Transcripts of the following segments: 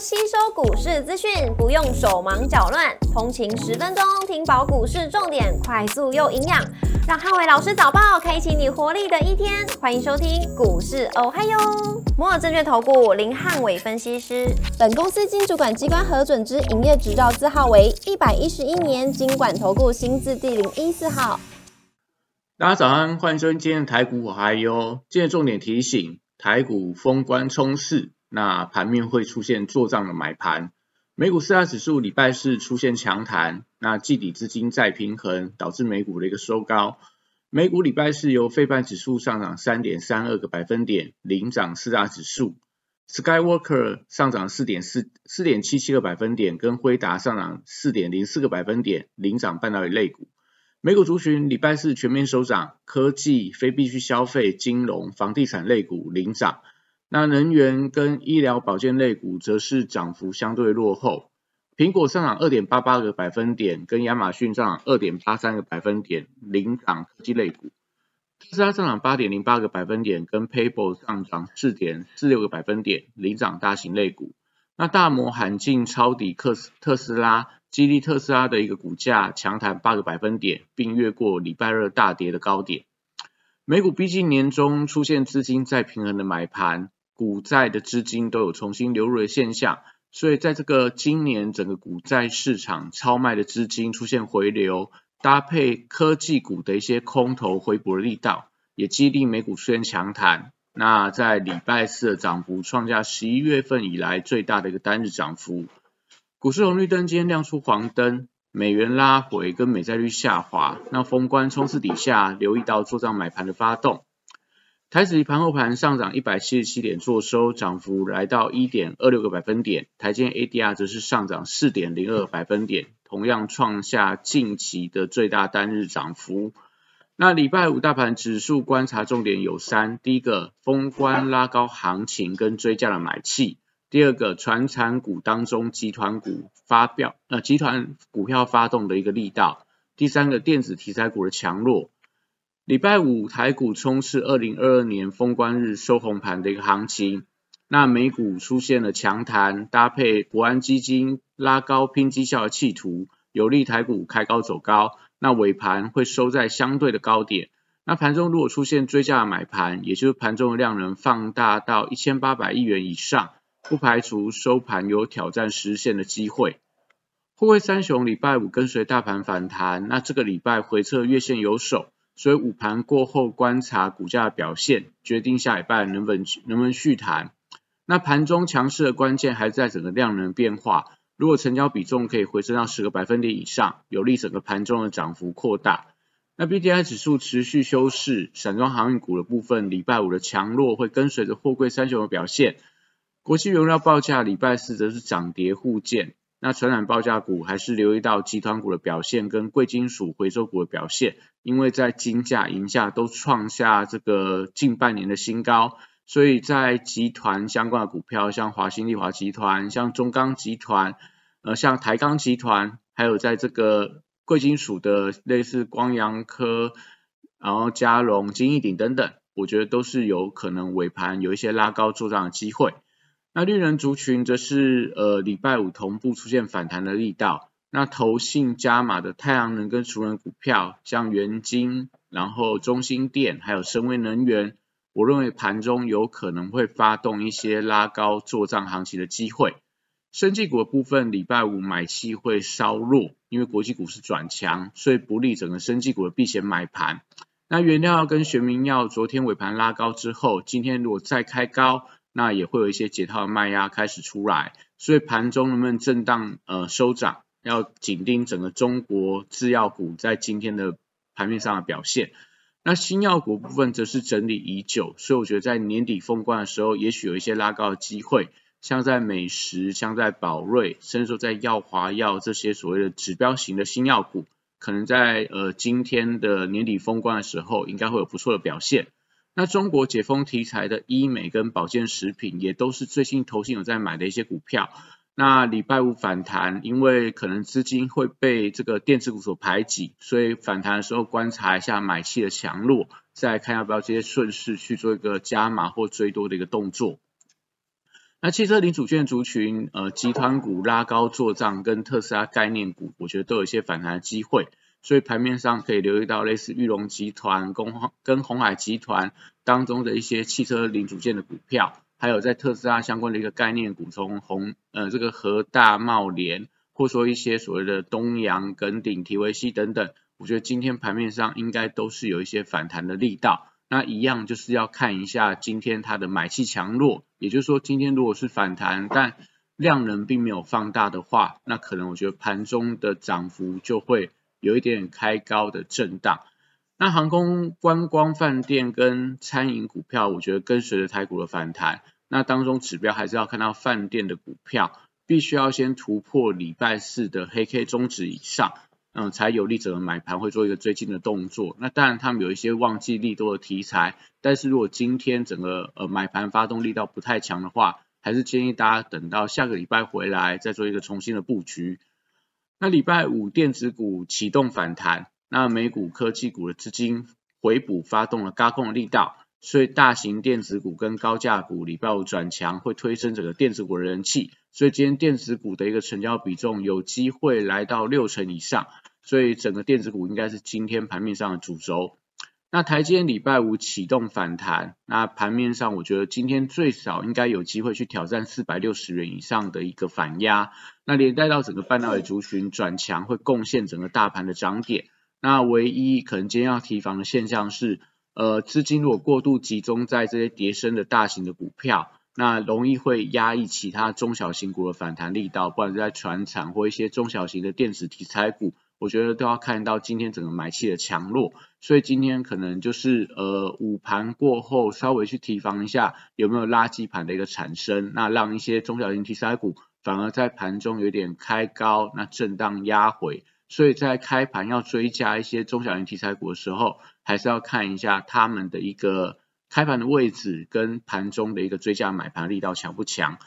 吸收股市资讯，不用手忙脚乱，通勤十分钟听饱股市重点，快速又营养，让汉伟老师早报开启你活力的一天。欢迎收听股市哦嗨哟，摩尔证券投顾林汉伟分析师，本公司经主管机关核准之营业执照字号为一百一十一年经管投顾新字第零一四号。大家早安，欢迎收听今天的台股我嗨哟。今天重点提醒，台股封关冲刺。那盘面会出现做账的买盘，美股四大指数礼拜四出现强弹，那季底资金再平衡，导致美股的一个收高。美股礼拜四由费半指数上涨三点三二个百分点，领涨四大指数；Skywalker 上涨四点四四点七七个百分点，跟辉达上涨四点零四个百分点，领涨半导体类股。美股族群礼拜四全面收涨，科技、非必需消费、金融、房地产类股领涨。那能源跟医疗保健类股则是涨幅相对落后，苹果上涨二点八八个百分点，跟亚马逊上涨二点八三个百分点，领涨科技类股。特斯拉上涨八点零八个百分点，跟 PayPal 上涨四点四六个百分点，领涨大型类股。那大摩喊进抄底特斯特斯拉，激励特斯拉的一个股价强弹八个百分点，并越过礼拜二大跌的高点。美股逼近年中，出现资金再平衡的买盘。股债的资金都有重新流入的现象，所以在这个今年整个股债市场超卖的资金出现回流，搭配科技股的一些空头回补的力道，也激励美股出现强弹。那在礼拜四的涨幅创下十一月份以来最大的一个单日涨幅。股市红绿灯今天亮出黄灯，美元拉回跟美债率下滑，那封关冲刺底下，留意到做账买盘的发动。台指盘后盘上涨一百七十七点，做收涨幅来到一点二六个百分点。台积 ADR 则是上涨四点零二百分点，同样创下近期的最大单日涨幅。那礼拜五大盘指数观察重点有三：第一个，封关拉高行情跟追加的买气；第二个，传产股当中集团股发表呃集团股票发动的一个力道；第三个，电子题材股的强弱。礼拜五台股冲刺二零二二年封关日收红盘的一个行情，那美股出现了强弹，搭配国安基金拉高拼绩效的企图，有利台股开高走高。那尾盘会收在相对的高点。那盘中如果出现追加买盘，也就是盘中的量能放大到一千八百亿元以上，不排除收盘有挑战实现的机会。沪汇三雄礼拜五跟随大盘反弹，那这个礼拜回撤月线有手。所以午盘过后观察股价表现，决定下礼拜能不能能不能续弹。那盘中强势的关键还在整个量能变化。如果成交比重可以回升到十个百分点以上，有利整个盘中的涨幅扩大。那 B D I 指数持续修饰，散装航运股的部分，礼拜五的强弱会跟随着货柜三雄的表现。国际原料报价礼拜四则是涨跌互见。那传染报价股还是留意到集团股的表现跟贵金属回收股的表现，因为在金价、银价都创下这个近半年的新高，所以在集团相关的股票，像华兴利华集团、像中钢集团、呃像台钢集团，还有在这个贵金属的类似光阳科、然后嘉荣、金益鼎等等，我觉得都是有可能尾盘有一些拉高做账的机会。那绿人族群则是呃礼拜五同步出现反弹的力道，那投信加码的太阳能跟储能股票，像元晶，然后中兴电，还有深威能源，我认为盘中有可能会发动一些拉高做账行情的机会。生技股的部分，礼拜五买气会稍弱，因为国际股市转强，所以不利整个生技股的避险买盘。那原料跟玄明药昨天尾盘拉高之后，今天如果再开高。那也会有一些解套的卖压开始出来，所以盘中能不能震荡呃收涨，要紧盯整个中国制药股在今天的盘面上的表现。那新药股部分则是整理已久，所以我觉得在年底封关的时候，也许有一些拉高的机会，像在美食、像在宝瑞，甚至说在药华药这些所谓的指标型的新药股，可能在呃今天的年底封关的时候，应该会有不错的表现。那中国解封题材的医美跟保健食品，也都是最近投信有在买的一些股票。那礼拜五反弹，因为可能资金会被这个电子股所排挤，所以反弹的时候观察一下买气的强弱，再看要不要这些顺势去做一个加码或追多的一个动作。那汽车零组件族群，呃，集团股拉高做账，跟特斯拉概念股，我觉得都有一些反弹的机会，所以盘面上可以留意到类似玉龙集团、跟跟红海集团当中的一些汽车零组件的股票，还有在特斯拉相关的一个概念股，从红呃这个和大茂联，或说一些所谓的东阳、耿鼎、提维西等等，我觉得今天盘面上应该都是有一些反弹的力道。那一样就是要看一下今天它的买气强弱，也就是说今天如果是反弹，但量能并没有放大的话，那可能我觉得盘中的涨幅就会有一点开高的震荡。那航空、观光、饭店跟餐饮股票，我觉得跟随着台股的反弹，那当中指标还是要看到饭店的股票必须要先突破礼拜四的黑 K 中值以上。嗯，才有利者买盘会做一个追进的动作。那当然，他们有一些旺季利多的题材，但是如果今天整个呃买盘发动力道不太强的话，还是建议大家等到下个礼拜回来再做一个重新的布局。那礼拜五电子股启动反弹，那美股科技股的资金回补发动了高控力道，所以大型电子股跟高价股礼拜五转强，会推升整个电子股的人气。所以今天电子股的一个成交比重有机会来到六成以上。所以整个电子股应该是今天盘面上的主轴。那台积电礼拜五启动反弹，那盘面上我觉得今天最少应该有机会去挑战四百六十元以上的一个反压。那连带到整个半导体族群转强，会贡献整个大盘的涨点。那唯一可能今天要提防的现象是，呃，资金如果过度集中在这些叠升的大型的股票，那容易会压抑其他中小型股的反弹力道，不管是在船厂或一些中小型的电子题材股。我觉得都要看到今天整个买气的强弱，所以今天可能就是呃午盘过后稍微去提防一下有没有垃圾盘的一个产生，那让一些中小型题材股反而在盘中有点开高，那震荡压回，所以在开盘要追加一些中小型题材股的时候，还是要看一下他们的一个开盘的位置跟盘中的一个追加买盘力道强不强。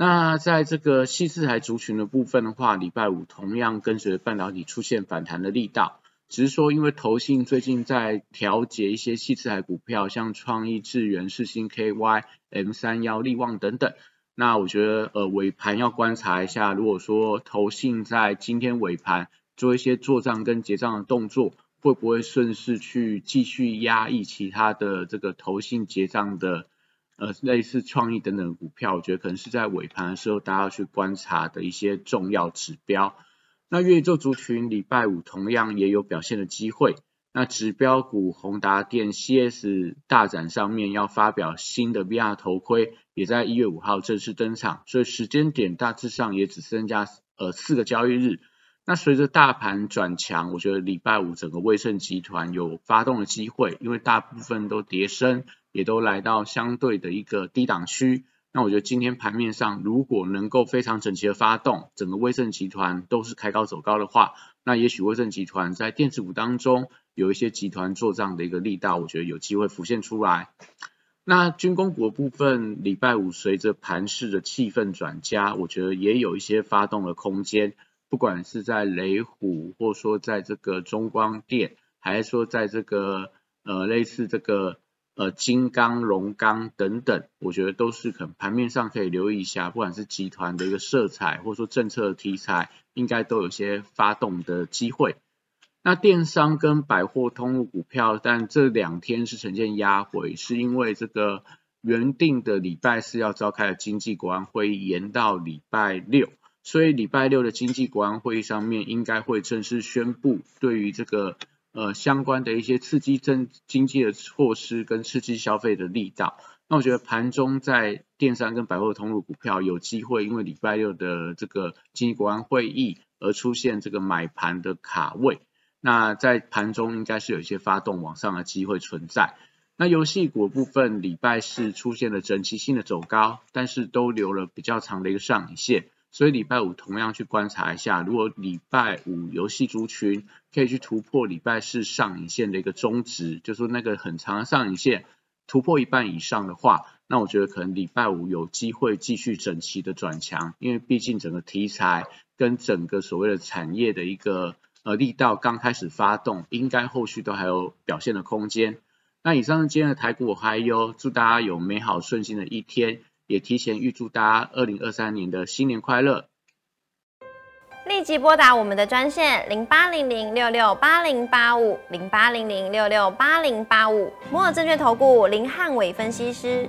那在这个细四台族群的部分的话，礼拜五同样跟随半导体出现反弹的力道，只是说因为投信最近在调节一些细四台股票，像创意、智源、世新、KY、M 三幺、力旺等等。那我觉得呃尾盘要观察一下，如果说投信在今天尾盘做一些做账跟结账的动作，会不会顺势去继续压抑其他的这个投信结账的？呃，类似创意等等股票，我觉得可能是在尾盘的时候，大家要去观察的一些重要指标。那月宙族群礼拜五同样也有表现的机会。那指标股宏达电 CS 大展上面要发表新的 VR 头盔，也在一月五号正式登场，所以时间点大致上也只剩下呃四个交易日。那随着大盘转强，我觉得礼拜五整个威盛集团有发动的机会，因为大部分都跌升。也都来到相对的一个低档区，那我觉得今天盘面上如果能够非常整齐的发动，整个威盛集团都是开高走高的话，那也许威盛集团在电子股当中有一些集团做账的一个力道，我觉得有机会浮现出来。那军工股部分，礼拜五随着盘市的气氛转佳，我觉得也有一些发动的空间，不管是在雷虎，或说在这个中光电，还是说在这个呃类似这个。呃，金刚、龙钢等等，我觉得都是可能盘面上可以留意一下，不管是集团的一个色彩，或者说政策题材，应该都有些发动的机会。那电商跟百货通路股票，但这两天是呈现压回，是因为这个原定的礼拜四要召开的经济国安会议延到礼拜六，所以礼拜六的经济国安会议上面应该会正式宣布对于这个。呃，相关的一些刺激政经济的措施跟刺激消费的力道，那我觉得盘中在电商跟百货通路股票有机会，因为礼拜六的这个经济国安会议而出现这个买盘的卡位，那在盘中应该是有一些发动往上的机会存在。那游戏股部分礼拜四出现了整齐性的走高，但是都留了比较长的一个上影线。所以礼拜五同样去观察一下，如果礼拜五游戏族群可以去突破礼拜四上影线的一个中值，就说那个很长的上影线突破一半以上的话，那我觉得可能礼拜五有机会继续整齐的转强，因为毕竟整个题材跟整个所谓的产业的一个呃力道刚开始发动，应该后续都还有表现的空间。那以上是今天的台股还有祝大家有美好顺心的一天。也提前预祝大家二零二三年的新年快乐。立即拨打我们的专线零八零零六六八零八五零八零零六六八零八五摩尔证券投顾林汉伟分析师。